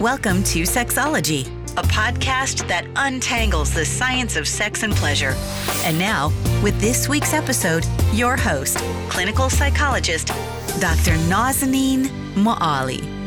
Welcome to Sexology, a podcast that untangles the science of sex and pleasure. And now, with this week's episode, your host, clinical psychologist, Dr. Nazanin Moali.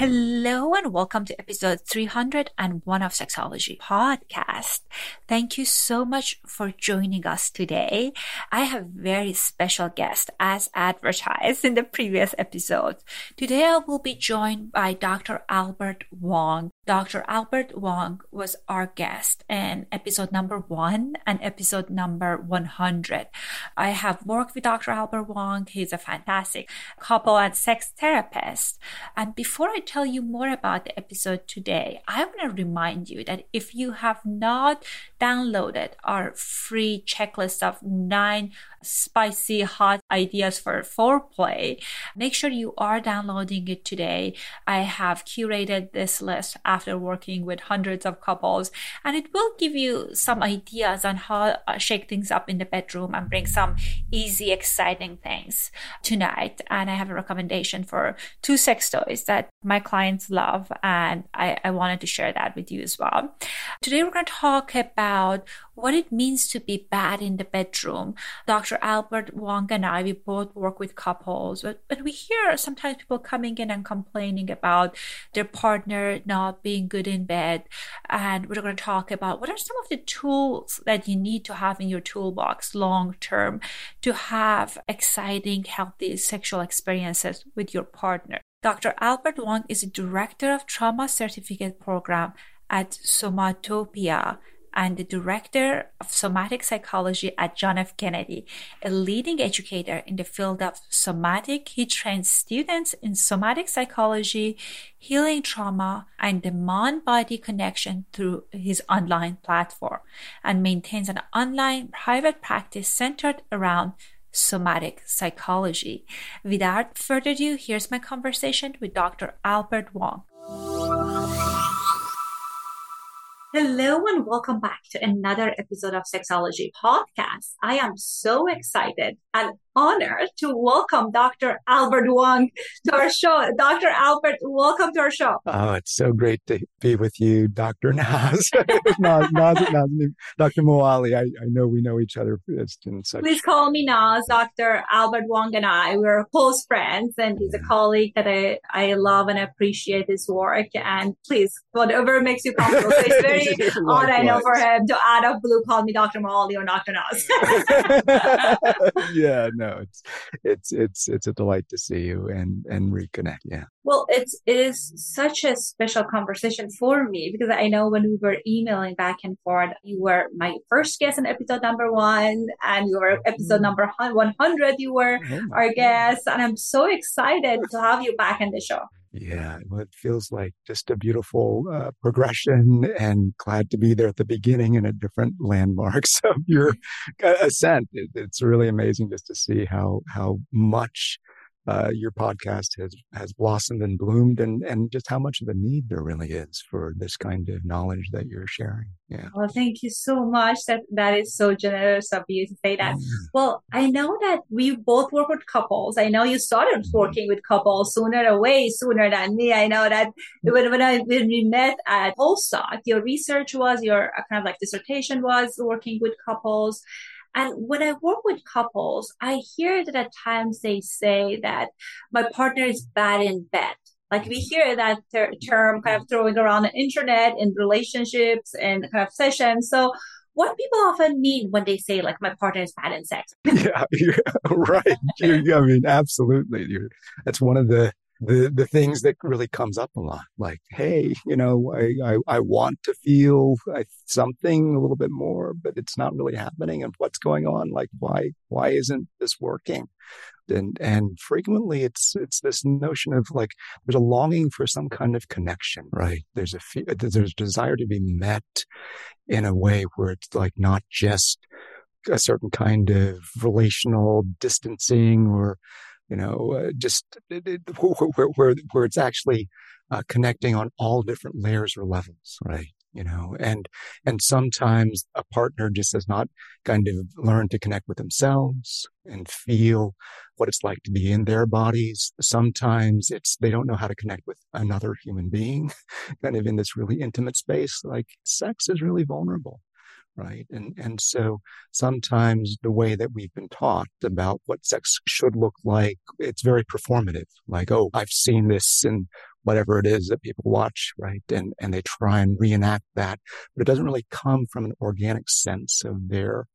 Hello and welcome to episode 301 of Sexology Podcast. Thank you so much for joining us today. I have very special guest as advertised in the previous episode. Today I will be joined by Dr. Albert Wong. Dr. Albert Wong was our guest in episode number one and episode number 100. I have worked with Dr. Albert Wong. He's a fantastic couple and sex therapist. And before I tell you more about the episode today, I want to remind you that if you have not downloaded our free checklist of nine spicy hot ideas for foreplay, make sure you are downloading it today. I have curated this list after working with hundreds of couples, and it will give you some ideas on how to shake things up in the bedroom and bring some easy, exciting things tonight. And I have a recommendation for two sex toys that my clients love, and I, I wanted to share that with you as well. Today, we're going to talk about what it means to be bad in the bedroom. Dr. Albert Wong and I, we both work with couples, but, but we hear sometimes people coming in and complaining about their partner not being good in bed. And we're going to talk about what are some of the tools that you need to have in your toolbox long term to have exciting, healthy sexual experiences with your partner. Dr. Albert Wong is a director of trauma certificate program at Somatopia and the director of somatic psychology at John F. Kennedy, a leading educator in the field of somatic. He trains students in somatic psychology, healing trauma, and the mind body connection through his online platform and maintains an online private practice centered around somatic psychology. Without further ado, here's my conversation with Dr. Albert Wong. Hello and welcome back to another episode of Sexology Podcast. I am so excited and honored to welcome Dr. Albert Wong to our show. Dr. Albert, welcome to our show. Oh, it's so great to be with you, Dr. Naz. Naz, Naz, Naz, Dr. Moali. I, I know we know each other. Such... Please call me Naz. Dr. Albert Wong and I, we're close friends and he's yeah. a colleague that I, I love and appreciate his work. And please, whatever makes you comfortable. So it's very odd, I know, for him to add a blue, call me Dr. Moali or Dr. Naz. yeah, no, it's it's it's it's a delight to see you and and reconnect. Yeah. Well, it's it is such a special conversation for me because I know when we were emailing back and forth, you were my first guest in episode number one, and you were episode mm-hmm. number one hundred. You were oh our guest, and I'm so excited to have you back in the show. Yeah, well, it feels like just a beautiful uh, progression and glad to be there at the beginning and at different landmarks of your uh, ascent. It, it's really amazing just to see how, how much uh, your podcast has has blossomed and bloomed, and and just how much of a need there really is for this kind of knowledge that you're sharing. Yeah. Well, thank you so much. That that is so generous of you to say that. Well, I know that we both work with couples. I know you started mm-hmm. working with couples sooner away sooner than me. I know that when when, I, when we met at postdoc, your research was your uh, kind of like dissertation was working with couples. And when I work with couples, I hear that at times they say that my partner is bad in bed. Like we hear that ter- term kind of throwing around the internet in relationships and kind of sessions. So what people often mean when they say like my partner is bad in sex. yeah, yeah right. You're, I mean, absolutely. You're, that's one of the the the things that really comes up a lot like hey you know i i, I want to feel uh, something a little bit more but it's not really happening and what's going on? Like why why isn't this working? And and frequently it's it's this notion of like there's a longing for some kind of connection. Right. There's a uh, there's a desire to be met in a way where it's like not just a certain kind of relational distancing or you know, uh, just where, where, where, it's actually uh, connecting on all different layers or levels, right? you know, and, and sometimes a partner just does not kind of learn to connect with themselves and feel what it's like to be in their bodies. Sometimes it's, they don't know how to connect with another human being kind of in this really intimate space. Like sex is really vulnerable right? And and so sometimes the way that we've been taught about what sex should look like, it's very performative. Like, oh, I've seen this in whatever it is that people watch, right? And and they try and reenact that, but it doesn't really come from an organic sense of their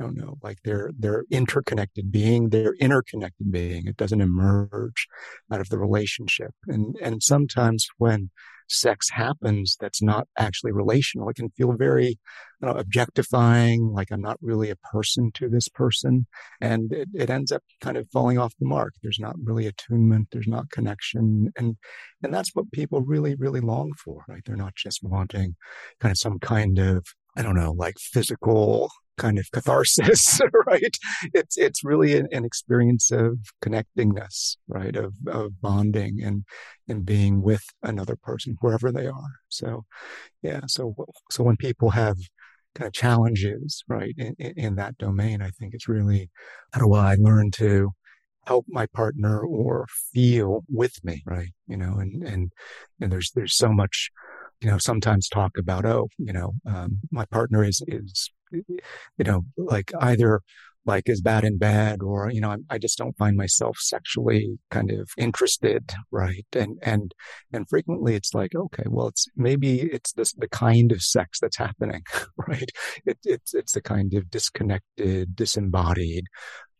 I don't know, like their their interconnected being, their interconnected being. It doesn't emerge out of the relationship. And and sometimes when sex happens that's not actually relational. It can feel very you know, objectifying, like I'm not really a person to this person. And it, it ends up kind of falling off the mark. There's not really attunement. There's not connection. And, and that's what people really, really long for, right? They're not just wanting kind of some kind of I don't know, like physical kind of catharsis, right? It's, it's really an, an, experience of connectingness, right? Of, of bonding and, and being with another person, wherever they are. So, yeah. So, so when people have kind of challenges, right, in, in that domain, I think it's really, how do I learn to help my partner or feel with me, right? You know, and, and, and there's, there's so much, you know, sometimes talk about, oh, you know, um, my partner is, is you know, like either like is bad in bed or, you know, I, I, just don't find myself sexually kind of interested. Right. And, and, and frequently it's like, okay, well, it's maybe it's this, the kind of sex that's happening. Right. It, it's, it's the kind of disconnected, disembodied,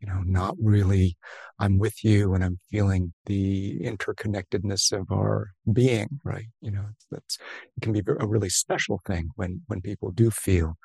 you know, not really, I'm with you and I'm feeling the interconnectedness of our being. Right. You know, that's, it can be a really special thing when, when people do feel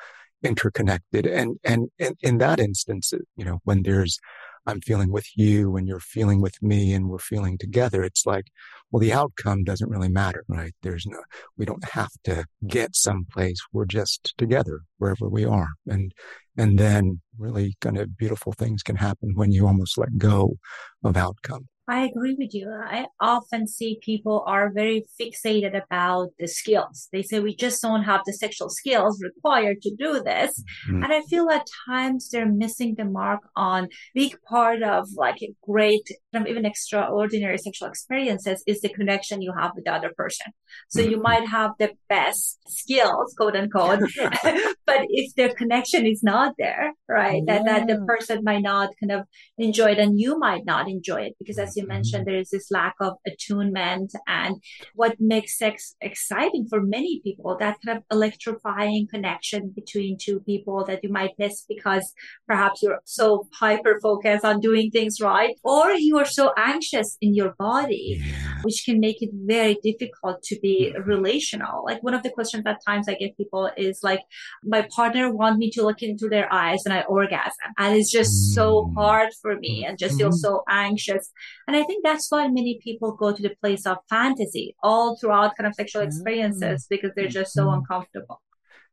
interconnected. And, and, in that instance, you know, when there's, I'm feeling with you and you're feeling with me and we're feeling together, it's like, well, the outcome doesn't really matter, right? There's no, we don't have to get someplace. We're just together wherever we are. And, and then really kind of beautiful things can happen when you almost let go of outcome. I agree with you. I often see people are very fixated about the skills. They say we just don't have the sexual skills required to do this. Mm-hmm. And I feel at times they're missing the mark on big part of like a great, even extraordinary sexual experiences is the connection you have with the other person. So mm-hmm. you might have the best skills, quote unquote, but if the connection is not there, right, yeah. that, that the person might not kind of enjoy it and you might not enjoy it because as you mentioned, mm-hmm. there is this lack of attunement and what makes sex exciting for many people, that kind of electrifying connection between two people that you might miss because perhaps you're so hyper focused on doing things right or you are so anxious in your body, yeah. which can make it very difficult to be mm-hmm. relational. Like one of the questions at times I get people is like, my partner want me to look into their eyes and I orgasm and it's just so mm. hard for me and just feel mm-hmm. so anxious. And I think that's why many people go to the place of fantasy all throughout kind of sexual mm. experiences because they're just so mm-hmm. uncomfortable.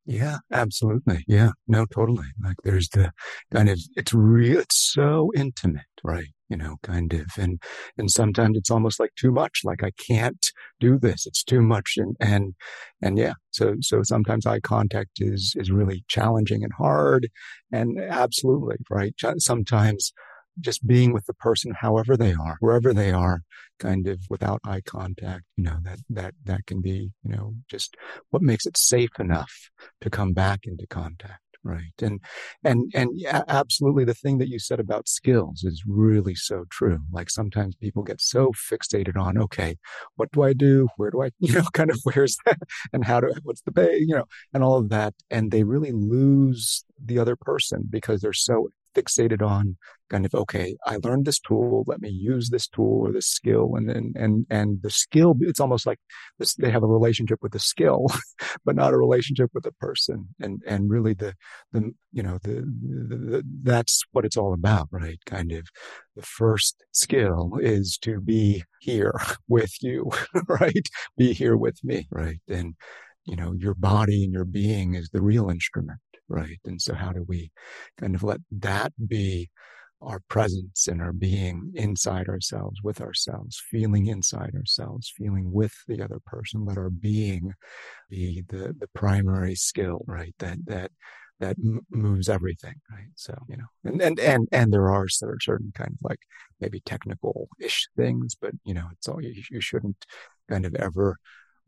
Yeah, absolutely. Yeah, no, totally. Like there's the kind of, it's real, it's so intimate, right? You know, kind of, and, and sometimes it's almost like too much. Like I can't do this. It's too much. And, and, and yeah, so, so sometimes eye contact is, is really challenging and hard. And absolutely, right? Sometimes, just being with the person, however they are, wherever they are, kind of without eye contact, you know, that, that, that can be, you know, just what makes it safe enough to come back into contact. Right. And, and, and yeah, absolutely the thing that you said about skills is really so true. Like sometimes people get so fixated on, okay, what do I do? Where do I, you know, kind of where's that and how do, what's the pay, you know, and all of that. And they really lose the other person because they're so fixated on kind of, okay, I learned this tool. Let me use this tool or this skill. And then, and, and the skill, it's almost like this, they have a relationship with the skill, but not a relationship with the person. And, and really the, the, you know, the, the, the, that's what it's all about, right? Kind of the first skill is to be here with you, right? Be here with me, right? And, you know, your body and your being is the real instrument right? And so how do we kind of let that be our presence and our being inside ourselves, with ourselves, feeling inside ourselves, feeling with the other person. Let our being be the, the primary skill, right? That, that, that moves everything, right? So, you know, and, and, and, and there are certain kind of like maybe technical ish things, but you know, it's all, you, you shouldn't kind of ever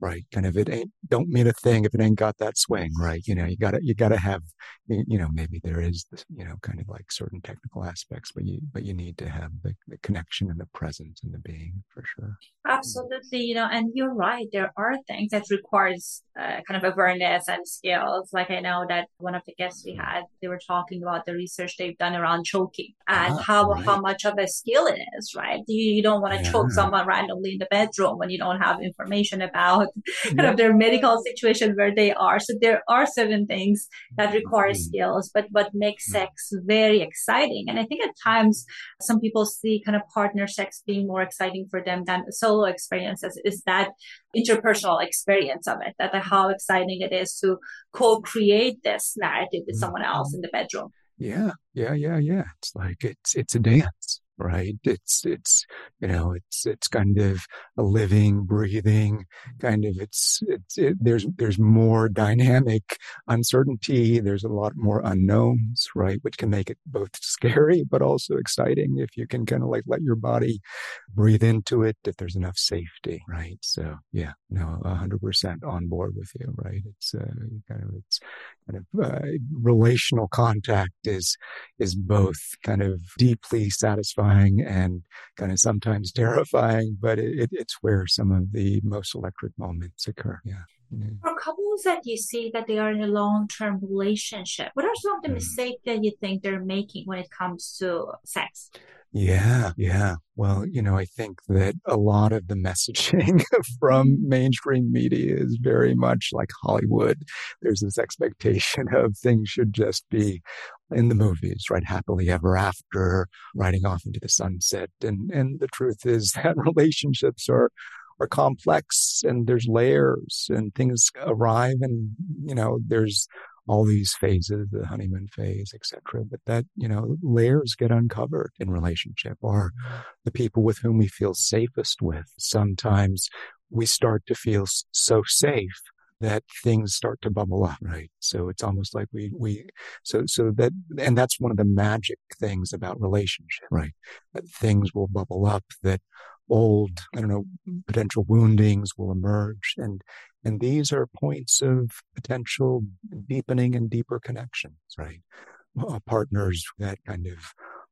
right? Kind of it ain't don't mean a thing if it ain't got that swing, right? You know, you gotta you gotta have you know maybe there is this, you know kind of like certain technical aspects, but you but you need to have the, the connection and the presence and the being for sure. Absolutely, you know, and you're right. There are things that requires uh, kind of awareness and skills. Like I know that one of the guests we had, they were talking about the research they've done around choking and ah, how right. how much of a skill it is, right? You, you don't want to yeah. choke someone randomly in the bedroom when you don't have information about kind yeah. of their medical situation where they are. So there are certain things that require mm-hmm. skills, but what makes mm-hmm. sex very exciting. And I think at times some people see kind of partner sex being more exciting for them than solo experiences is that interpersonal experience of it, that how exciting it is to co-create this narrative with someone else in the bedroom. Yeah, yeah, yeah, yeah. It's like it's it's a dance right? It's, it's, you know, it's, it's kind of a living, breathing kind of, it's, it's, it, there's, there's more dynamic uncertainty. There's a lot more unknowns, right? Which can make it both scary, but also exciting if you can kind of like let your body breathe into it, if there's enough safety, right? So yeah, no, a hundred percent on board with you, right? It's, uh, kind of, it's kind of, uh, relational contact is, is both kind of deeply satisfying and kind of sometimes terrifying, but it, it's where some of the most electric moments occur. Yeah. Yeah. For couples that you see that they are in a long-term relationship, what are some of the mm. mistakes that you think they're making when it comes to sex? Yeah, yeah. Well, you know, I think that a lot of the messaging from mainstream media is very much like Hollywood. There's this expectation of things should just be in the movies, right? Happily ever after, riding off into the sunset. And, and the truth is that relationships are, are complex and there's layers and things arrive and, you know, there's all these phases, the honeymoon phase, etc. But that, you know, layers get uncovered in relationship or the people with whom we feel safest with. Sometimes we start to feel so safe that things start to bubble up, right? So it's almost like we, we, so, so that, and that's one of the magic things about relationship, right? That things will bubble up that old, I don't know, potential woundings will emerge. And, and these are points of potential deepening and deeper connections, right? Uh, partners that kind of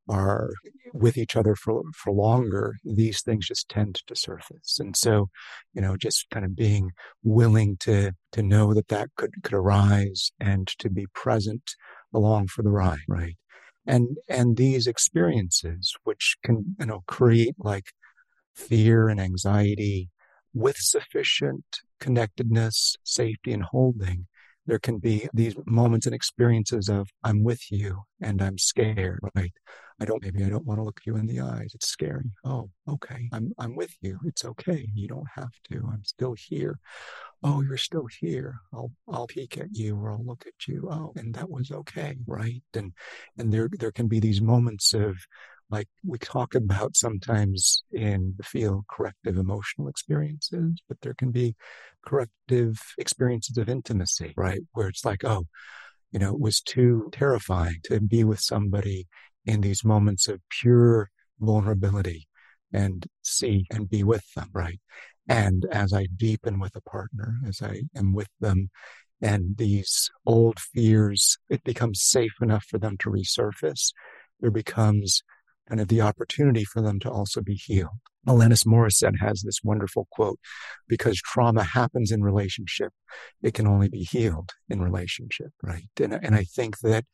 are with each other for, for longer, these things just tend to surface. And so, you know, just kind of being willing to, to know that that could, could arise and to be present along for the ride, right? And, and these experiences, which can, you know, create like fear and anxiety with sufficient connectedness, safety and holding, there can be these moments and experiences of I'm with you and I'm scared, right? I don't maybe I don't want to look you in the eyes. It's scary. Oh, okay. I'm I'm with you. It's okay. You don't have to. I'm still here. Oh, you're still here. I'll I'll peek at you or I'll look at you. Oh, and that was okay, right? And and there there can be these moments of like we talk about sometimes in the field corrective emotional experiences, but there can be corrective experiences of intimacy, right? Where it's like, oh, you know, it was too terrifying to be with somebody in these moments of pure vulnerability and see and be with them, right? And as I deepen with a partner, as I am with them and these old fears, it becomes safe enough for them to resurface. There becomes kind of the opportunity for them to also be healed. Alanis Morissette has this wonderful quote, because trauma happens in relationship, it can only be healed in relationship, right? And, and I think that,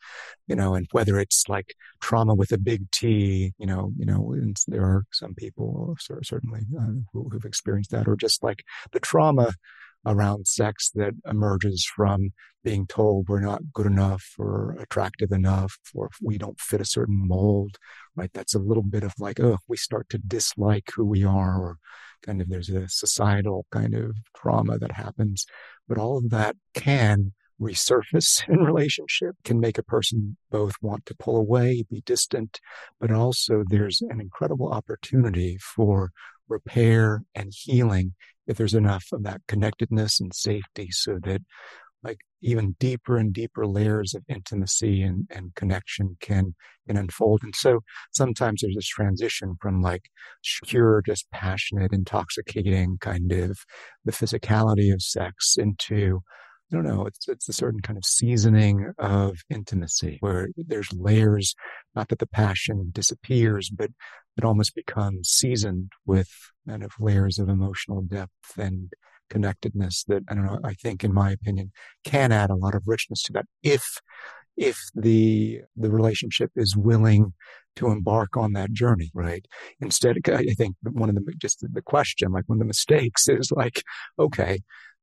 you know, and whether it's like trauma with a big T, you know, you know, there are some people certainly uh, who, who've experienced that, or just like the trauma around sex that emerges from being told we're not good enough or attractive enough or we don't fit a certain mold, right? That's a little bit of like, oh, we start to dislike who we are or kind of there's a societal kind of trauma that happens. But all of that can resurface in relationship can make a person both want to pull away, be distant, but also there's an incredible opportunity for repair and healing if there's enough of that connectedness and safety so that like even deeper and deeper layers of intimacy and, and connection can, can unfold. And so sometimes there's this transition from like pure, just passionate, intoxicating kind of the physicality of sex into I don't know. It's it's a certain kind of seasoning of intimacy where there's layers. Not that the passion disappears, but it almost becomes seasoned with kind of layers of emotional depth and connectedness that I don't know, I think in my opinion can add a lot of richness to that if if the the relationship is willing to embark on that journey, right? Instead, I think one of the just the question, like one of the mistakes is like, okay,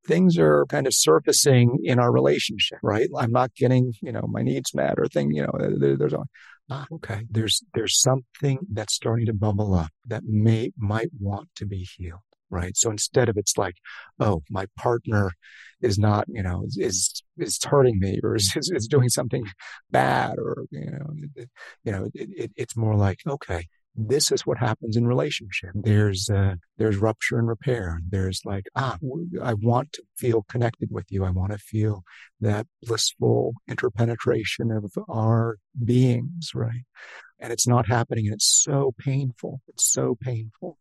things are kind of surfacing in our relationship, right? I'm not getting, you know, my needs met or thing, you know, there, there's a, ah, okay, there's there's something that's starting to bubble up that may might want to be healed right? So instead of it's like, oh, my partner is not, you know, is is hurting me or is, is doing something bad or you know, it, you know, it, it, it's more like, okay, this is what happens in relationship. There's uh, there's rupture and repair. There's like, ah, I want to feel connected with you. I want to feel that blissful interpenetration of our beings, right? And it's not happening, and it's so painful. It's so painful.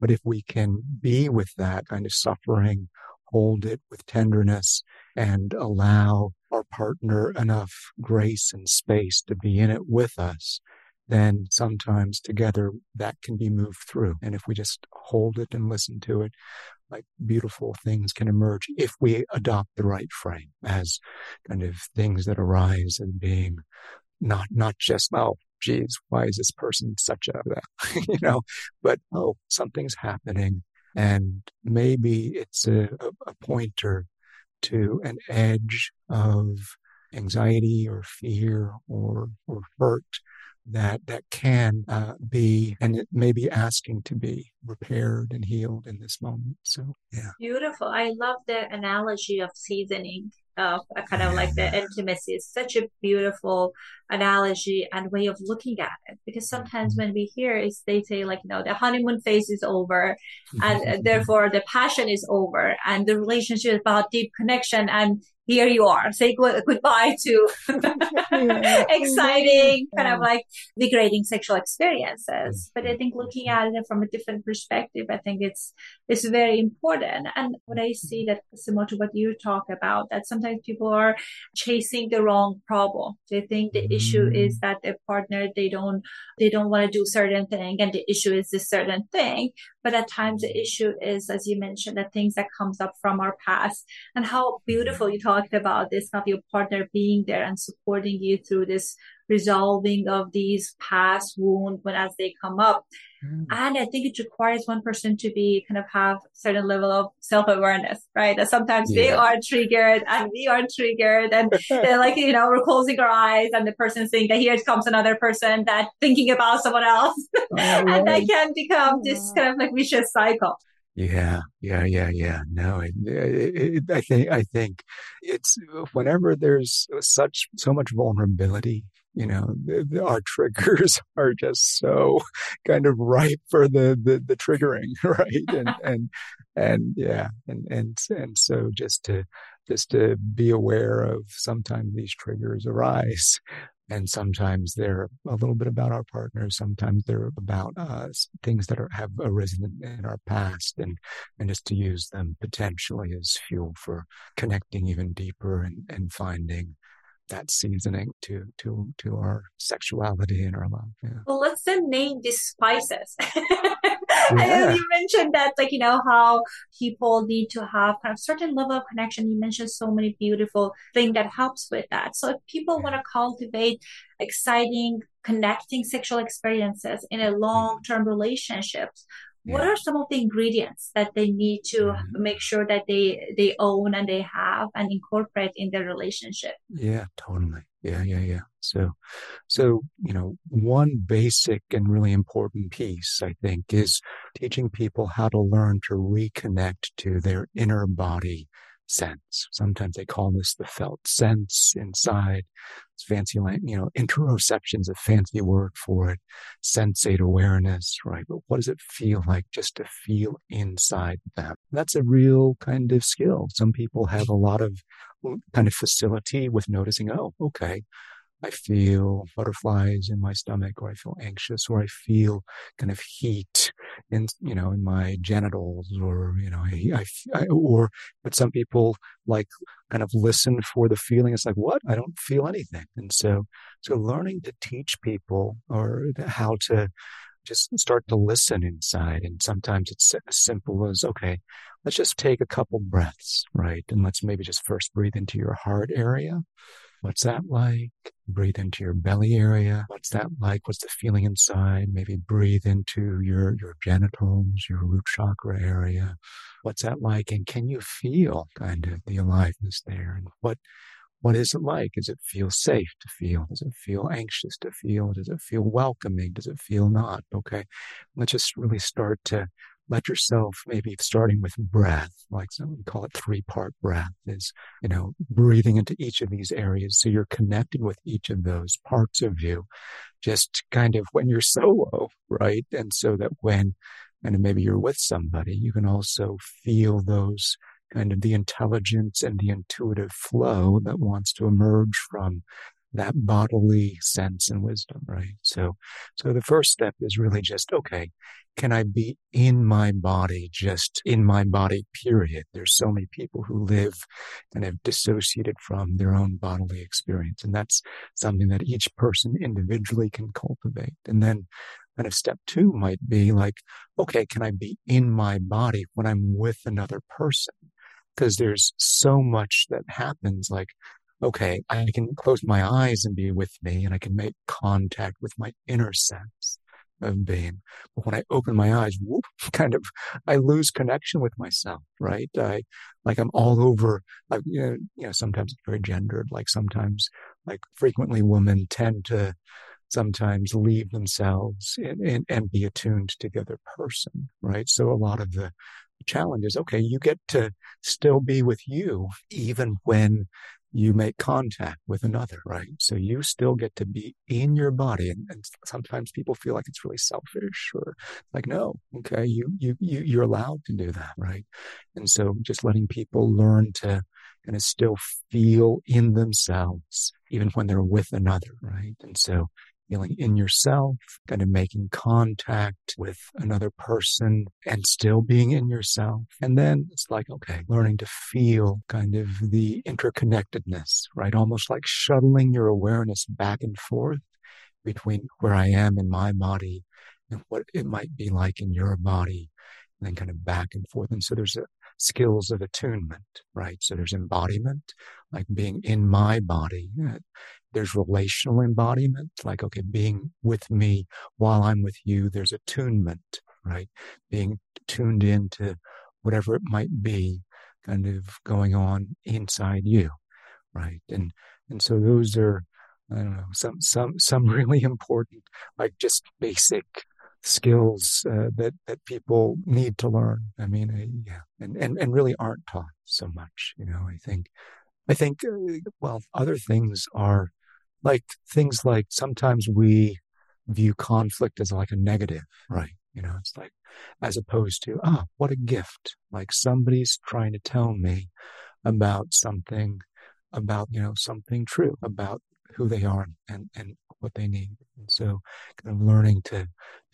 But if we can be with that kind of suffering, hold it with tenderness and allow our partner enough grace and space to be in it with us, then sometimes together that can be moved through. And if we just hold it and listen to it, like beautiful things can emerge if we adopt the right frame as kind of things that arise and being not, not just, oh, geez, why is this person such a, you know, but oh, something's happening. And maybe it's a, a pointer to an edge of anxiety or fear or, or hurt that that can uh, be and it may be asking to be repaired and healed in this moment so yeah. Beautiful. I love the analogy of seasoning of a kind of like the intimacy. Is such a beautiful analogy and way of looking at it because sometimes mm-hmm. when we hear is they say like you know the honeymoon phase is over and uh, therefore the passion is over and the relationship is about deep connection and here you are say goodbye to exciting kind of like degrading sexual experiences. But i think looking mm-hmm. at it from a different perspective i think it's it's very important. And what i see that similar to what you talk about that sometimes people are chasing the wrong problem. They think the issue is mm-hmm. that their partner they don't they don't want to do certain thing and the issue is this certain thing but at times the issue is as you mentioned the things that comes up from our past. And how beautiful you talked about this of your partner being there and supporting you through this resolving of these past wounds when as they come up. Mm. And I think it requires one person to be kind of have certain level of self-awareness, right? That sometimes yeah. they are triggered and we are triggered and they're like, you know, we're closing our eyes and the person saying that here comes another person that thinking about someone else. Oh, and that can become this kind of like vicious cycle. Yeah, yeah, yeah, yeah. No, it, it, I think I think it's whenever there's such so much vulnerability you know, the, our triggers are just so kind of ripe for the, the, the triggering, right? And, and, and yeah, and, and, and so just to, just to be aware of sometimes these triggers arise and sometimes they're a little bit about our partners sometimes they're about uh, things that are, have arisen in, in, our past and and just to use them potentially as fuel for connecting even deeper and, and finding that seasoning to to to our sexuality and our love. Yeah. Well, let's then name these spices. yeah. you mentioned that, like you know, how people need to have kind of certain level of connection. You mentioned so many beautiful things that helps with that. So if people yeah. want to cultivate exciting, connecting sexual experiences in a long-term relationships, what are some of the ingredients that they need to mm-hmm. make sure that they they own and they have and incorporate in their relationship? Yeah totally. Yeah yeah yeah. So so you know one basic and really important piece i think is teaching people how to learn to reconnect to their inner body sense. Sometimes they call this the felt sense inside. It's fancy, you know, interoception's a fancy word for it. Sensate awareness, right? But what does it feel like just to feel inside them? That's a real kind of skill. Some people have a lot of kind of facility with noticing, oh, okay, I feel butterflies in my stomach or I feel anxious or I feel kind of heat in, you know, in my genitals or, you know, I, I, or, but some people like kind of listen for the feeling. It's like, what? I don't feel anything. And so, so learning to teach people or how to just start to listen inside. And sometimes it's as simple as, okay, let's just take a couple breaths, right? And let's maybe just first breathe into your heart area What's that like? Breathe into your belly area. What's that like? What's the feeling inside? Maybe breathe into your, your genitals, your root chakra area. What's that like? And can you feel kind of the aliveness there? And what, what is it like? Does it feel safe to feel? Does it feel anxious to feel? Does it feel welcoming? Does it feel not? Okay. Let's just really start to let yourself maybe starting with breath, like some we call it three part breath is, you know, breathing into each of these areas. So you're connecting with each of those parts of you just kind of when you're solo, right? And so that when, and maybe you're with somebody, you can also feel those kind of the intelligence and the intuitive flow that wants to emerge from that bodily sense and wisdom, right? So, so the first step is really just, okay, can I be in my body, just in my body, period? There's so many people who live and have dissociated from their own bodily experience. And that's something that each person individually can cultivate. And then kind of step two might be like, okay, can I be in my body when I'm with another person? Because there's so much that happens like, okay, I can close my eyes and be with me and I can make contact with my inner sense of being. But when I open my eyes, whoop, kind of, I lose connection with myself, right? I, like I'm all over, you know, you know, sometimes it's very gendered. Like sometimes, like frequently women tend to sometimes leave themselves and, and, and be attuned to the other person, right? So a lot of the challenge is, okay, you get to still be with you even when you make contact with another, right? So you still get to be in your body. And, and, sometimes people feel like it's really selfish or like, no, okay, you, you, you, you're allowed to do that, right? And so just letting people learn to kind of still feel in themselves, even when they're with another, right? And so feeling in yourself, kind of making contact with another person and still being in yourself. And then it's like, okay, learning to feel kind of the interconnectedness, right? Almost like shuttling your awareness back and forth between where I am in my body and what it might be like in your body and then kind of back and forth. And so there's a skills of attunement, right? So there's embodiment, like being in my body. There's relational embodiment, like, okay, being with me while I'm with you. There's attunement, right? Being tuned into whatever it might be kind of going on inside you, right? And, and so those are, I don't know, some, some, some really important, like just basic skills uh, that that people need to learn. I mean, uh, yeah, and, and and really aren't taught so much. You know, I think, I think, uh, well, other things are like things like sometimes we view conflict as like a negative, right? You know, it's like as opposed to ah, what a gift! Like somebody's trying to tell me about something, about you know something true about who they are and and what they need. And so, kind of learning to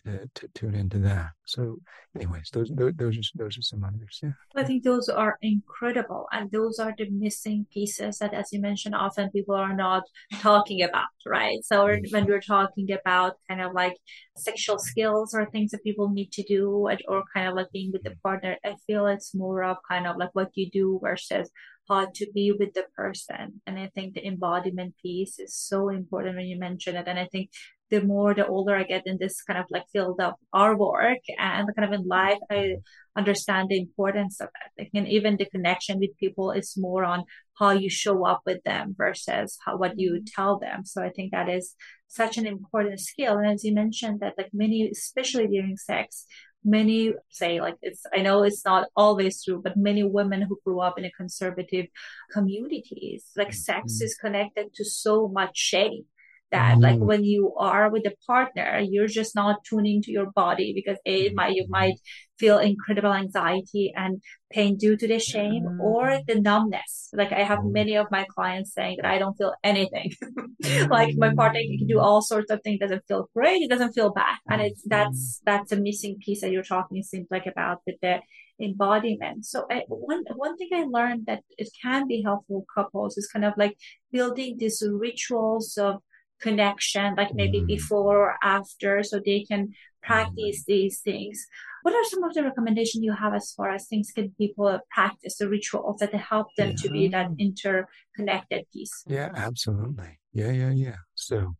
to, to tune into that. So, anyways, those those those are, those are some others. Yeah, I think those are incredible, and those are the missing pieces that, as you mentioned, often people are not talking about, right? So mm-hmm. when we're talking about kind of like sexual skills or things that people need to do, or kind of like being with the mm-hmm. partner, I feel it's more of kind of like what you do versus how to be with the person. And I think the embodiment piece is so important when you mention it. And I think the more the older I get in this kind of like field of our work and kind of in life, I understand the importance of it. And even the connection with people is more on how you show up with them versus how what you mm-hmm. tell them. So I think that is such an important skill. And as you mentioned that like many, especially during sex, many say like it's i know it's not always true but many women who grew up in a conservative communities like mm-hmm. sex is connected to so much shame that mm. like when you are with a partner you're just not tuning to your body because it might you might feel incredible anxiety and pain due to the shame mm. or the numbness. Like i have many of my clients saying that i don't feel anything. Like my partner can do all sorts of things. Doesn't feel great. It doesn't feel bad. And it's that's that's a missing piece that you're talking it seems like about with the embodiment. So I, one one thing I learned that it can be helpful couples is kind of like building these rituals of connection, like maybe mm. before or after, so they can practice mm. these things. What are some of the recommendations you have as far as things can people practice the rituals that help them yeah. to be that interconnected piece? Yeah, absolutely. Yeah, yeah, yeah. So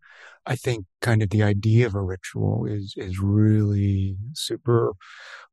I think kind of the idea of a ritual is is really super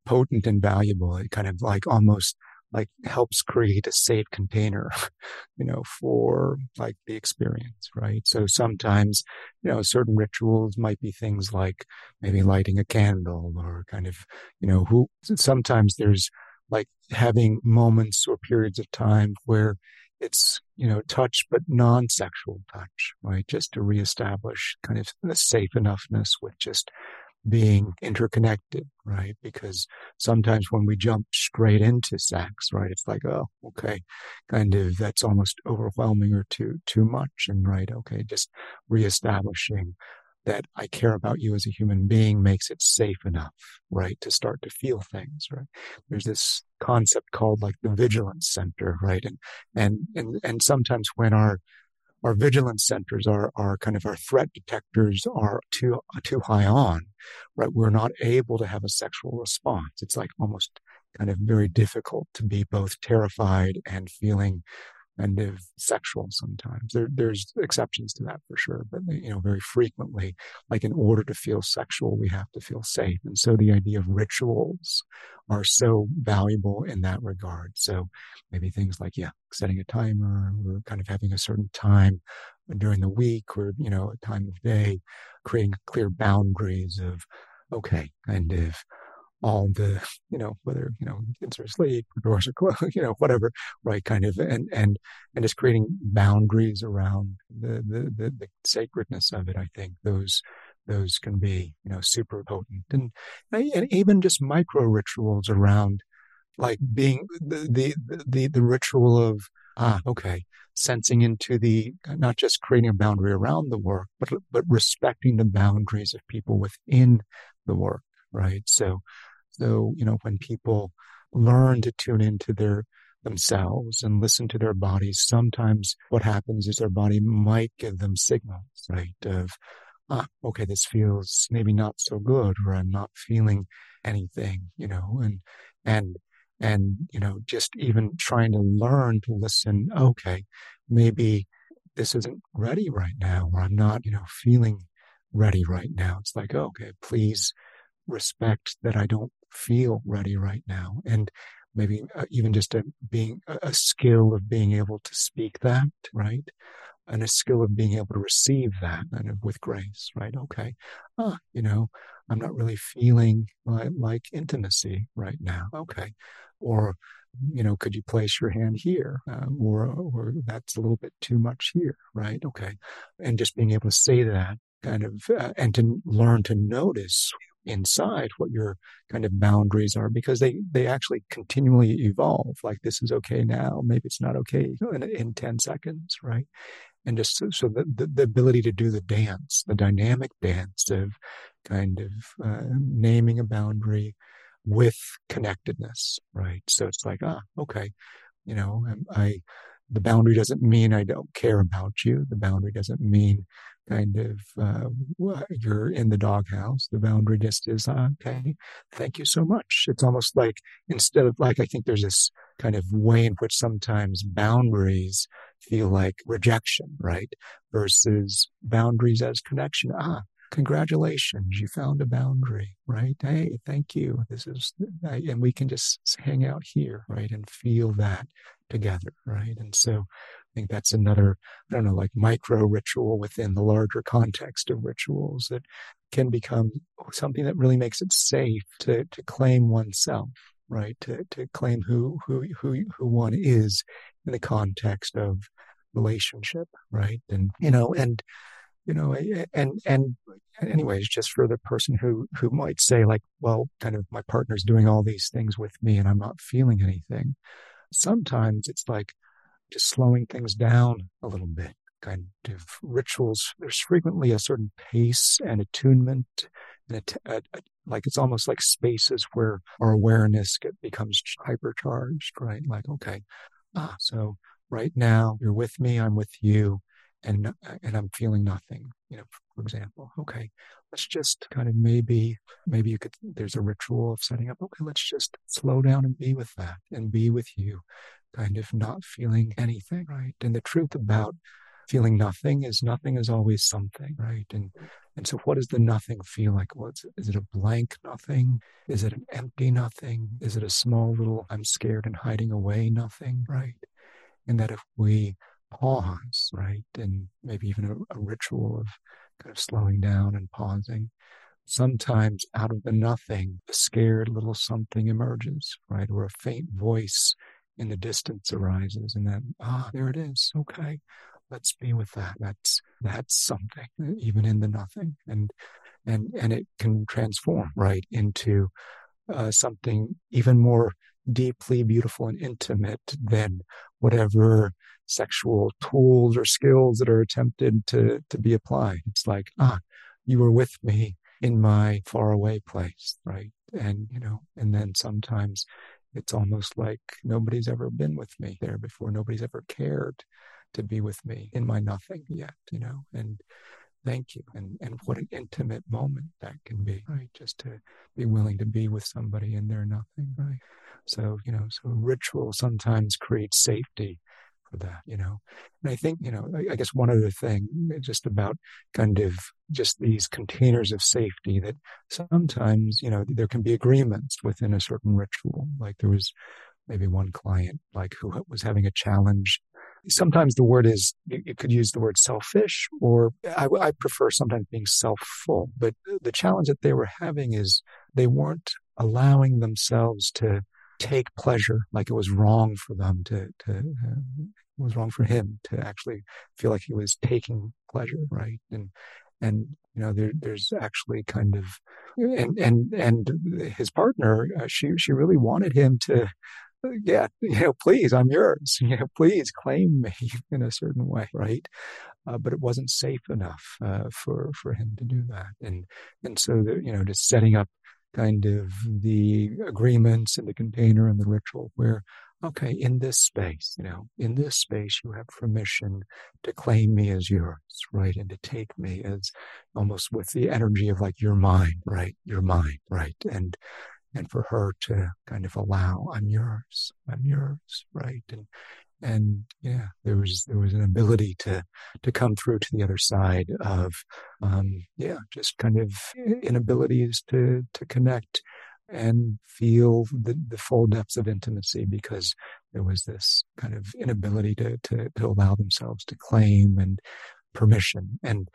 potent and valuable. It kind of like almost like helps create a safe container, you know, for like the experience, right? So sometimes, you know, certain rituals might be things like maybe lighting a candle or kind of, you know, who sometimes there's like having moments or periods of time where it's, you know, touch, but non-sexual touch, right? Just to reestablish kind of a safe enoughness with just being interconnected, right? Because sometimes when we jump straight into sex, right, it's like, oh, okay, kind of that's almost overwhelming or too too much. And right, okay, just reestablishing that I care about you as a human being makes it safe enough, right, to start to feel things, right? There's this concept called like the vigilance center, right? And and and and sometimes when our our vigilance centers, our, our kind of our threat detectors are too, uh, too high on, right? We're not able to have a sexual response. It's like almost kind of very difficult to be both terrified and feeling kind of sexual sometimes. There, there's exceptions to that for sure, but you know, very frequently, like in order to feel sexual, we have to feel safe. And so the idea of rituals are so valuable in that regard. So maybe things like, yeah, setting a timer or kind of having a certain time during the week or, you know, a time of day, creating clear boundaries of, okay, kind of, all the, you know, whether, you know, kids are asleep, doors are closed, you know, whatever, right? Kind of, and, and, and just creating boundaries around the, the, the, the sacredness of it. I think those, those can be, you know, super potent and, and even just micro rituals around like being the, the, the, the ritual of, ah, okay, sensing into the, not just creating a boundary around the work, but, but respecting the boundaries of people within the work, right? So, so, you know, when people learn to tune into their themselves and listen to their bodies, sometimes what happens is their body might give them signals, right? Of, ah, okay, this feels maybe not so good, or I'm not feeling anything, you know, and, and, and, you know, just even trying to learn to listen, okay, maybe this isn't ready right now, or I'm not, you know, feeling ready right now. It's like, okay, please respect that I don't feel ready right now. And maybe uh, even just a being a skill of being able to speak that, right? And a skill of being able to receive that of with grace, right? Okay. Ah, you know, I'm not really feeling like, like intimacy right now. Okay. Or, you know, could you place your hand here? Um, or, or that's a little bit too much here, right? Okay. And just being able to say that kind of, uh, and to learn to notice inside what your kind of boundaries are because they they actually continually evolve like this is okay now maybe it's not okay in, in 10 seconds right? And just so, so the, the, the, ability to do the dance the dynamic dance of kind of uh, naming a boundary with connectedness right? So it's like ah okay you know i the boundary doesn't mean i don't care about you. The boundary doesn't mean kind of uh, you're in the doghouse. The boundary just is okay. Thank you so much. It's almost like instead of like I think there's this kind of way in which sometimes boundaries feel like rejection, right? Versus boundaries as connection. Ah, congratulations, you found a boundary, right? Hey, thank you. This is, and we can just hang out here, right? And feel that together, right? And so I think that's another, I don't know, like micro ritual within the larger context of rituals that can become something that really makes it safe to, to claim oneself, right? To, to claim who, who, who, who one is in the context of relationship, right? And, you know, and, you know, and, and anyways, just for the person who, who might say like, well, kind of my partner's doing all these things with me and I'm not feeling anything. Sometimes it's like just slowing things down a little bit kind of rituals, there's frequently a certain pace and attunement, and a, a, a, like it's almost like spaces where our awareness get, becomes hypercharged, right? Like, okay, ah, so right now you're with me, I'm with you, and uh, and I'm feeling nothing. You know, for example, okay, let's just kind of maybe maybe you could. There's a ritual of setting up. Okay, let's just slow down and be with that, and be with you, kind of not feeling anything, right? And the truth about feeling nothing is nothing is always something, right? And and so what does the nothing feel like? What's is it a blank nothing? Is it an empty nothing? Is it a small little I'm scared and hiding away nothing, right? And that if we pause, right, and maybe even a, a ritual of of slowing down and pausing, sometimes out of the nothing, a scared little something emerges, right? Or a faint voice in the distance arises and then, ah, there it is. Okay let's be with that. That's that's something, even in the nothing, and and and it can transform right into uh, something even more deeply beautiful and intimate than whatever sexual tools or skills that are attempted to to be applied. It's like ah, you were with me in my faraway place, right? And you know, and then sometimes it's almost like nobody's ever been with me there before. Nobody's ever cared to be with me in my nothing yet, you know, and thank you. And, and what an intimate moment that can be, right? Just to be willing to be with somebody in their nothing, right? So, you know, so ritual sometimes creates safety for that, you know. And I think, you know, I, I guess one other thing just about kind of just these containers of safety that sometimes, you know, there can be agreements within a certain ritual. Like there was maybe one client like who was having a challenge sometimes the word is you could use the word selfish or I, I, prefer sometimes being self-full but the challenge that they were having is they weren't allowing themselves to take pleasure like it was wrong for them to to uh, was wrong for him to actually feel like he was taking pleasure right and and you know there, there's actually kind of and and and his partner uh, she she really wanted him to yeah, you know, please, I'm yours. You know, please claim me in a certain way, right? Uh, but it wasn't safe enough uh, for for him to do that, and and so the, you know, just setting up kind of the agreements and the container and the ritual where okay in this space you know in this space you have permission to claim me as yours right? And to take me as almost with the energy of like you're mine right? You're mine right? And and for her to kind of allow i'm yours i'm yours right? And and yeah there was there was an ability to to come through to the other side of um yeah just kind of inabilities to to connect and feel the, the full depths of intimacy because there was this kind of inability to, to, to allow themselves to claim and permission. And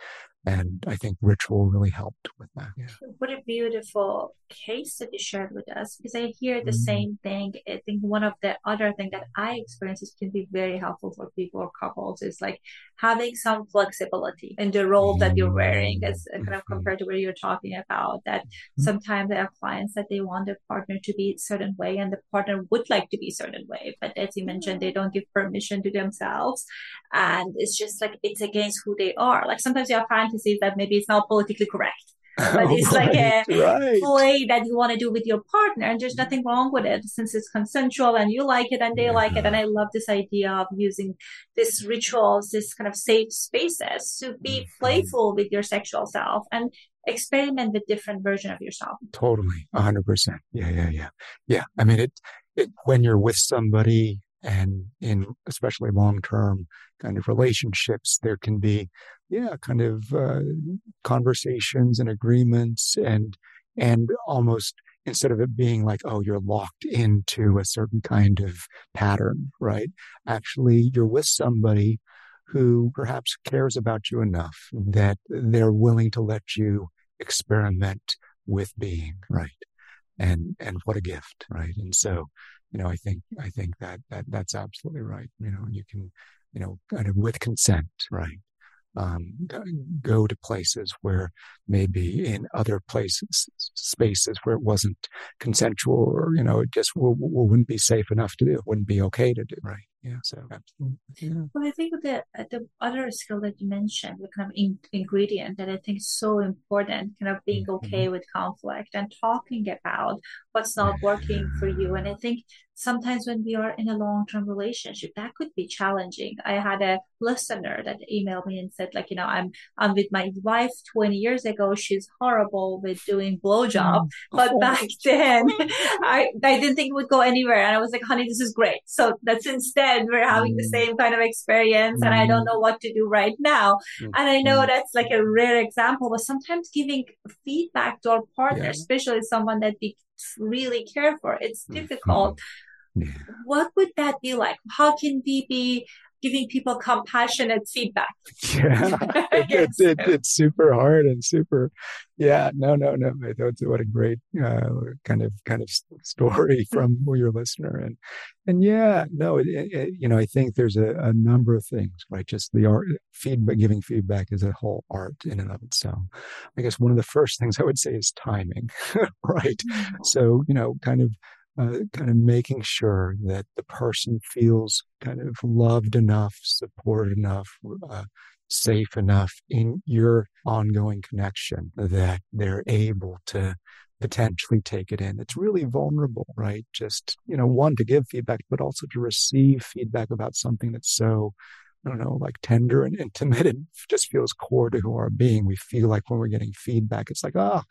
and I think ritual really helped with that. Yeah. What a beautiful case that you shared with us because I hear the mm-hmm. same thing. I think one of the other thing that I experience is can be very helpful for people or couples is like having some flexibility in the role mm-hmm. that you're wearing as uh, kind of mm-hmm. compared to what you're talking about that mm-hmm. sometimes there are clients that they want their partner to be a certain way and the partner would like to be a certain way. But as you mentioned, they don't give permission to themselves. And it's just like it's against who they are. Like sometimes you have fantasies that maybe it's not politically correct. But it's right, like a right. play that you want to do with your partner and there's nothing wrong with it since it's consensual and you like it and they like it and i love this idea of using this rituals this kind of safe spaces to be mm-hmm. playful with your sexual self and experiment with different version of yourself. Totally 100% yeah yeah yeah. Yeah i mean it, it when you're with somebody and in especially long term kind of relationships there can be yeah kind of uh, conversations and agreements and and almost instead of it being like oh you're locked into a certain kind of pattern right actually you're with somebody who perhaps cares about you enough that they're willing to let you experiment with being, right? And, and what a gift, right? And so, you know, I think, I think that, that, that's absolutely right. You know, you can, you know, kind of with consent, right? Um, go to places where maybe in other places, spaces where it wasn't consensual or, you know, it just w- w- wouldn't be safe enough to do, it wouldn't be okay to do. Right. Yeah. So absolutely. Yeah. Well, I think the, the other skill that you mentioned, the kind of in, ingredient that I think is so important, kind of being mm-hmm. okay with conflict and talking about what's not working for you. And I think sometimes when we are in a long-term relationship that could be challenging i had a listener that emailed me and said like you know i'm i'm with my wife 20 years ago she's horrible with doing blowjob mm. but oh. back then i i didn't think it would go anywhere and i was like honey this is great so that's instead we're having the mm. same kind of experience and i don't mm. know what to do right now and i know that's like a rare example but sometimes giving feedback to our partner yeah. especially someone that we really care for it's difficult yeah. What would that be like? How can we be giving people compassionate feedback? Yeah, it, it, it, it's super hard and super. Yeah, no, no, no. What a great uh, kind of kind of story from your listener, and and yeah, no, you know, I think there's a, a number of things, right? Just the art feedback, giving feedback is a whole art in and of itself. I guess one of the first things I would say is timing, right? Mm-hmm. So you know, kind of uh, kind of making sure that the person feels kind of loved enough, supported enough, uh, safe enough in your ongoing connection that they're able to potentially take it in. It's really vulnerable, right? Just, you know, one to give feedback, but also to receive feedback about something that's so I don't know, like tender and intimate and just feels core to who our being. We feel like when we're getting feedback, it's like, oh,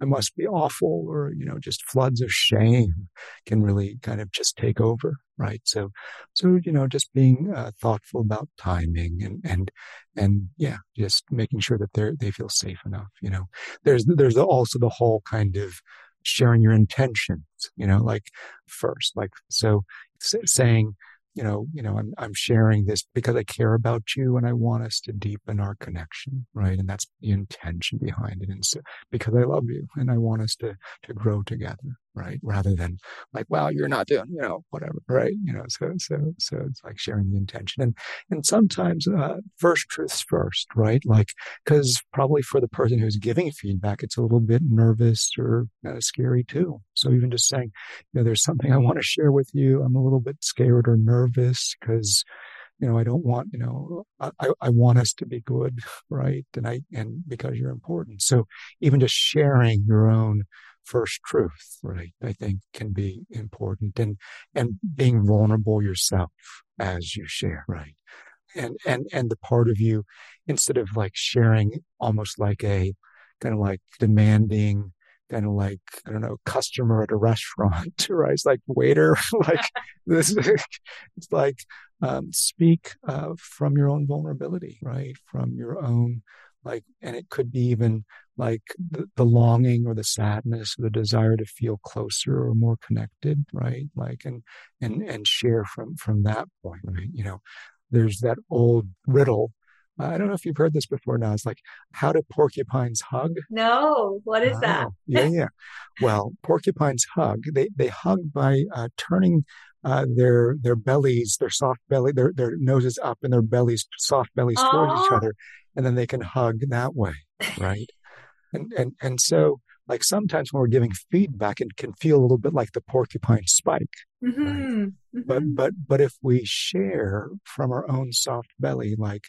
I must be awful or, you know, just floods of shame can really kind of just take over. Right. So, so, you know, just being uh, thoughtful about timing and, and, and yeah, just making sure that they're, they feel safe enough. You know, there's, there's also the whole kind of, sharing your intentions, you know, like first, like, so saying, you know, you know, I'm, I'm sharing this because I care about you and I want us to deepen our connection, right? And that's the intention behind it. And so, because I love you and I want us to, to grow together, right? Rather than like, well, you're not doing, you know, whatever, right? You know, so, so, so it's like sharing the intention and, and sometimes, uh, first truths first, right? Like, cause probably for the person who's giving feedback, it's a little bit nervous or uh, scary too. So even just saying, you know, there's something I want to share with you. I'm a little bit scared or nervous because, you know, I don't want, you know, I, I want us to be good, right? And I, and because you're important. So even just sharing your own first truth, right? I think can be important and, and being vulnerable yourself as you share, right? And, and, and the part of you, instead of like sharing almost like a kind of like demanding, kind of like, I don't know, customer at a restaurant, right? It's like waiter, like this, it's like, um, speak, uh, from your own vulnerability, right? From your own, like, and it could be even like the, the longing or the sadness or the desire to feel closer or more connected, right? Like, and, and, and share from, from that point, right? You know, there's that old riddle I don't know if you've heard this before now. It's like, how do porcupines hug? No, what is that? Oh, yeah, yeah. Well, porcupines hug. They they hug by uh, turning uh, their their bellies, their soft belly, their their noses up and their bellies, soft bellies Aww. towards each other, and then they can hug that way, right? And and and so like sometimes when we're giving feedback, it can feel a little bit like the porcupine spike. Mm-hmm. Right? Mm-hmm. But but but if we share from our own soft belly, like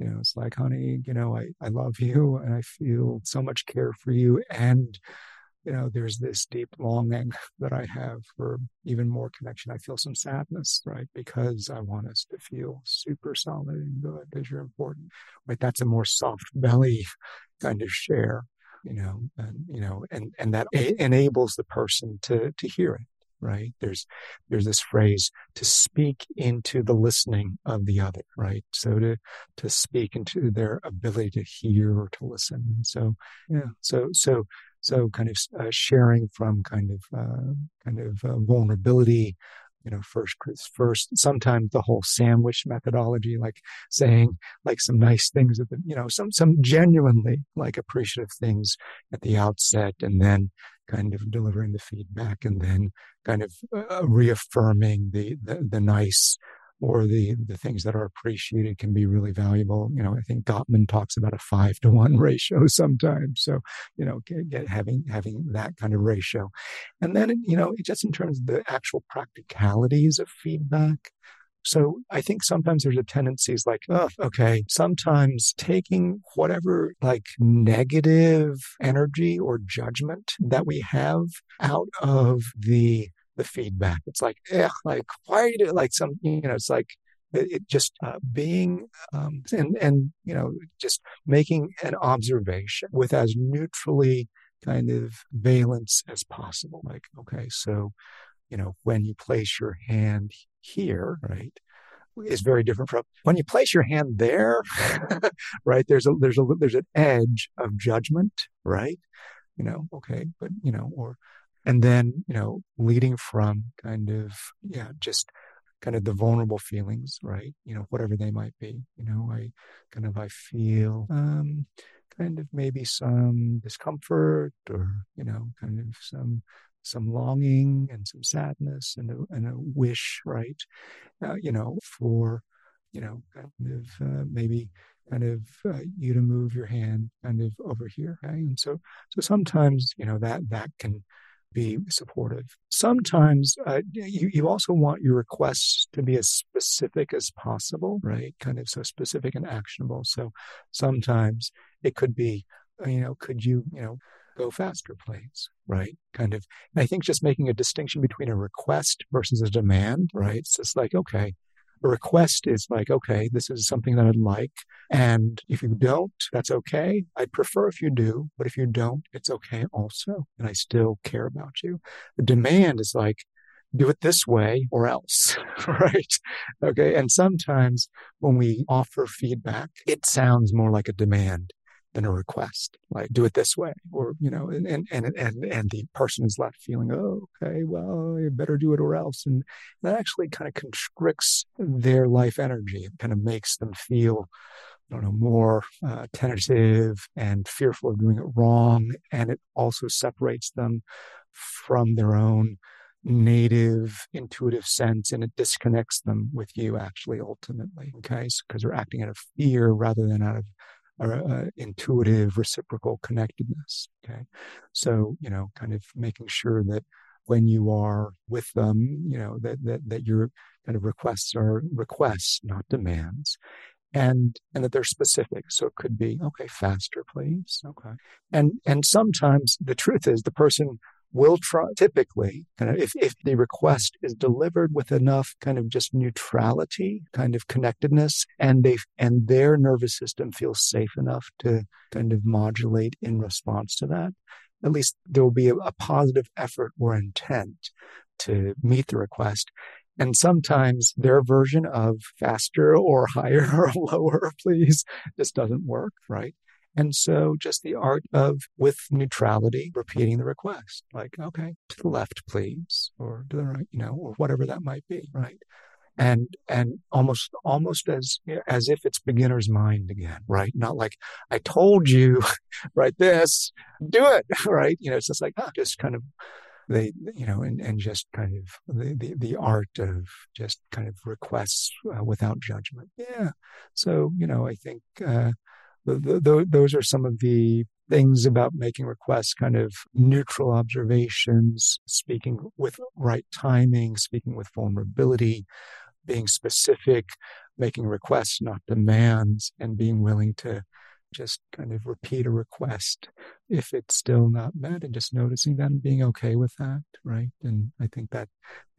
you know, it's like, honey, you know, I, I love you and I feel so much care for you. And, you know, there's this deep longing that I have for even more connection. I feel some sadness, right? Because I want us to feel super solid and good because you're important, right? That's a more soft belly kind of share, you know, and, you know, and, and that a- enables the person to, to hear it right? There's, there's this phrase to speak into the listening of the other, right? So to, to speak into their ability to hear or to listen. And so, yeah, so, so, so kind of uh, sharing from kind of, uh, kind of uh, vulnerability, you know, first, first, sometimes the whole sandwich methodology, like saying like some nice things at the, you know, some, some genuinely like appreciative things at the outset and then kind of delivering the feedback and then kind of uh, reaffirming the, the, the nice or the the things that are appreciated can be really valuable. You know, I think Gottman talks about a five to one ratio sometimes. So, you know, get, get having having that kind of ratio, and then you know, just in terms of the actual practicalities of feedback. So I think sometimes there's a tendency is like, oh, okay, sometimes taking whatever like negative energy or judgment that we have out of the the feedback. It's like, eh, like why are do like some you know, it's like it, it just uh, being um, and and you know just making an observation with as neutrally kind of valence as possible. Like, okay, so you know when you place your hand here, right? is very different from when you place your hand there right there's a there's a there's an edge of judgment right you know okay but you know or and then you know leading from kind of yeah just kind of the vulnerable feelings right you know whatever they might be you know i kind of i feel um kind of maybe some discomfort or you know kind of some some longing and some sadness and a, and a wish right uh, you know for you know kind of uh, maybe kind of uh, you to move your hand kind of over here okay? and so so sometimes you know that that can be supportive. Sometimes uh, you, you also want your requests to be as specific as possible, right? Kind of so specific and actionable. So sometimes it could be, uh, you know, could you, you know, go faster, please, right? Kind of, I think just making a distinction between a request versus a demand, right? It's just like, okay, a request is like, okay, this is something that I'd like. And if you don't, that's okay. I'd prefer if you do, but if you don't, it's okay also. And I still care about you. The demand is like, do it this way or else, right? Okay. And sometimes when we offer feedback, it sounds more like a demand than a request. Like, do it this way, or you know, and and and and, and the person is left feeling, oh, okay, well, you better do it or else, and that actually kind of constricts their life energy. It kind of makes them feel. I don't know, more uh, tentative and fearful of doing it wrong. And it also separates them from their own native intuitive sense and it disconnects them with you actually ultimately okay because they're acting out of fear rather than out of uh, intuitive reciprocal connectedness. Okay. So, you know, kind of making sure that when you are with them, you know, that, that, that your kind of requests are requests, not demands. And, and that they're specific. So it could be, okay, faster, please. Okay. And, and sometimes the truth is the person will try typically kind of if, if the request is delivered with enough kind of just neutrality kind of connectedness and they and their nervous system feels safe enough to kind of modulate in response to that at least there will be a, a positive effort or intent to meet the request and sometimes their version of faster or higher or lower, please, just doesn't work, right? And so just the art of with neutrality, repeating the request, like, okay, to the left, please, or to the right, you know, or whatever that might be, right? And, and almost, almost as, as if it's beginner's mind again, right? Not like, I told you, write this, do it, right? You know, it's just like, ah, just kind of, they, you know, and, and just kind of the, the, the art of just kind of requests uh, without judgment. Yeah. So, you know, I think, uh, the, the, those are some of the things about making requests, kind of neutral observations, speaking with right timing, speaking with vulnerability, being specific, making requests, not demands, and being willing to just kind of repeat a request if it's still not met and just noticing that and being okay with that right? And i think that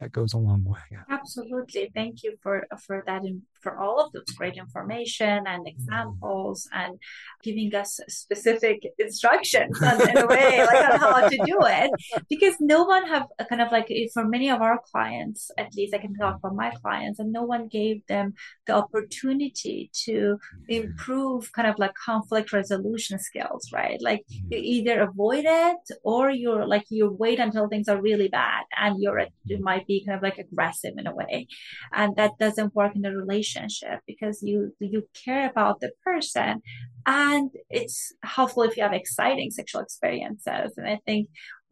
that goes a long way. Absolutely. Thank you for for that and for all of those great information and examples mm. and giving us specific instructions on, in a way like on how to do it. Because no one have a kind of like for many of our clients at least i can talk for my clients and no one gave them the opportunity to improve kind of like conflict resolution skills right? Like you, either avoid it or you're like you wait until things are really bad and you're you mm-hmm. might be kind of like aggressive in a way. And that doesn't work in a relationship because you you care about the person and it's helpful if you have exciting sexual experiences. And i think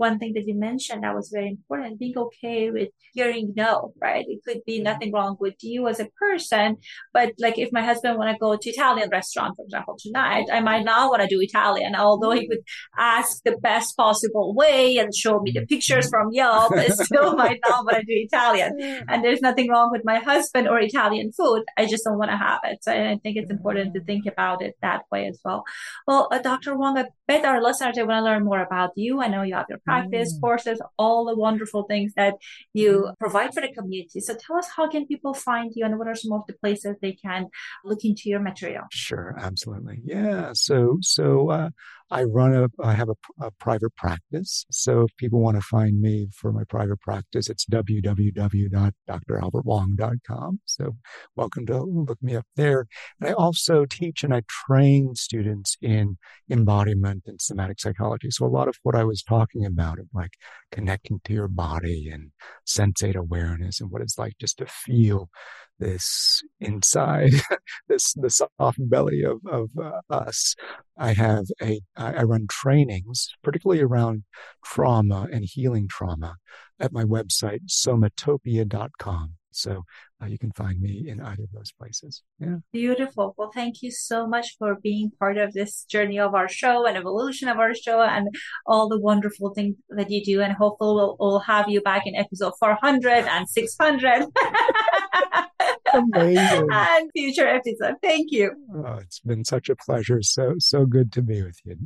one thing that you mentioned that was very important being okay with hearing no right? It could be nothing wrong with you as a person but like if my husband want to go to italian restaurant for example tonight i might not want to do italian although he would ask the best possible way and show me the pictures from yelp i still might not want to do italian. And there's nothing wrong with my husband or italian food i just don't want to have it. So i think it's important to think about it that way as well. Well uh, dr wong i bet our listeners want to learn more about you. I know you have your practice, mm. courses, all the wonderful things that you mm. provide for the community. So tell us how can people find you and what are some of the places they can look into your material? Sure, absolutely. Yeah. So so uh, I run a, I have a, a, private practice. So if people want to find me for my private practice, it's www.dralbertwong.com. So welcome to look me up there. And I also teach and I train students in embodiment and somatic psychology. So a lot of what I was talking about of like connecting to your body and sensate awareness and what it's like just to feel this inside this the soft belly of of uh, us i have a i run trainings particularly around trauma and healing trauma at my website somatopia.com so uh, you can find me in either of those places. Yeah. Beautiful. Well, thank you so much for being part of this journey of our show and evolution of our show and all the wonderful things that you do. And hopefully we'll, we'll have you back in episode 400 and 600. Amazing. and future episodes. Thank you. Oh, it's been such a pleasure. So, so good to be with you.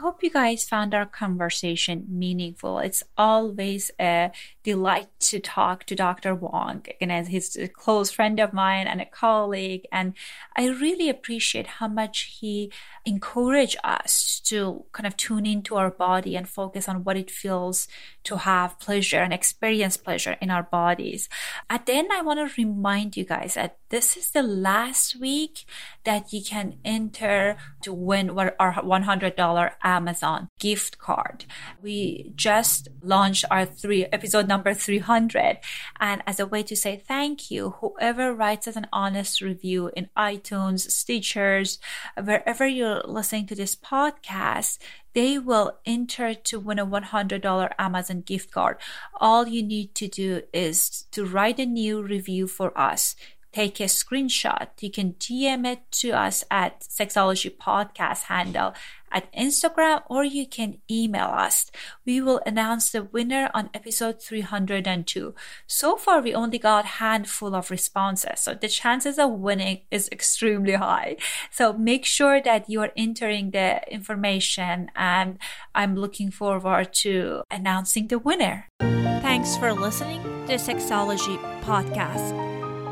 Hope you guys found our conversation meaningful. It's always a delight to talk to Dr. Wong, and as he's a close friend of mine and a colleague. And I really appreciate how much he encouraged us to kind of tune into our body and focus on what it feels to have pleasure and experience pleasure in our bodies. And then I want to remind you guys that this is the last week that you can enter to win our $100 Amazon gift card. We just launched our three episode number 300. And as a way to say thank you, whoever writes us an honest review in iTunes, Stitchers, wherever you're listening to this podcast, they will enter to win a $100 Amazon gift card. All you need to do is to write a new review for us take a screenshot. You can DM it to us at Sexology Podcast handle at Instagram or you can email us. We will announce the winner on episode 302. So far, we only got a handful of responses, so the chances of winning is extremely high. So make sure that you are entering the information and I'm looking forward to announcing the winner. Thanks for listening to Sexology Podcast.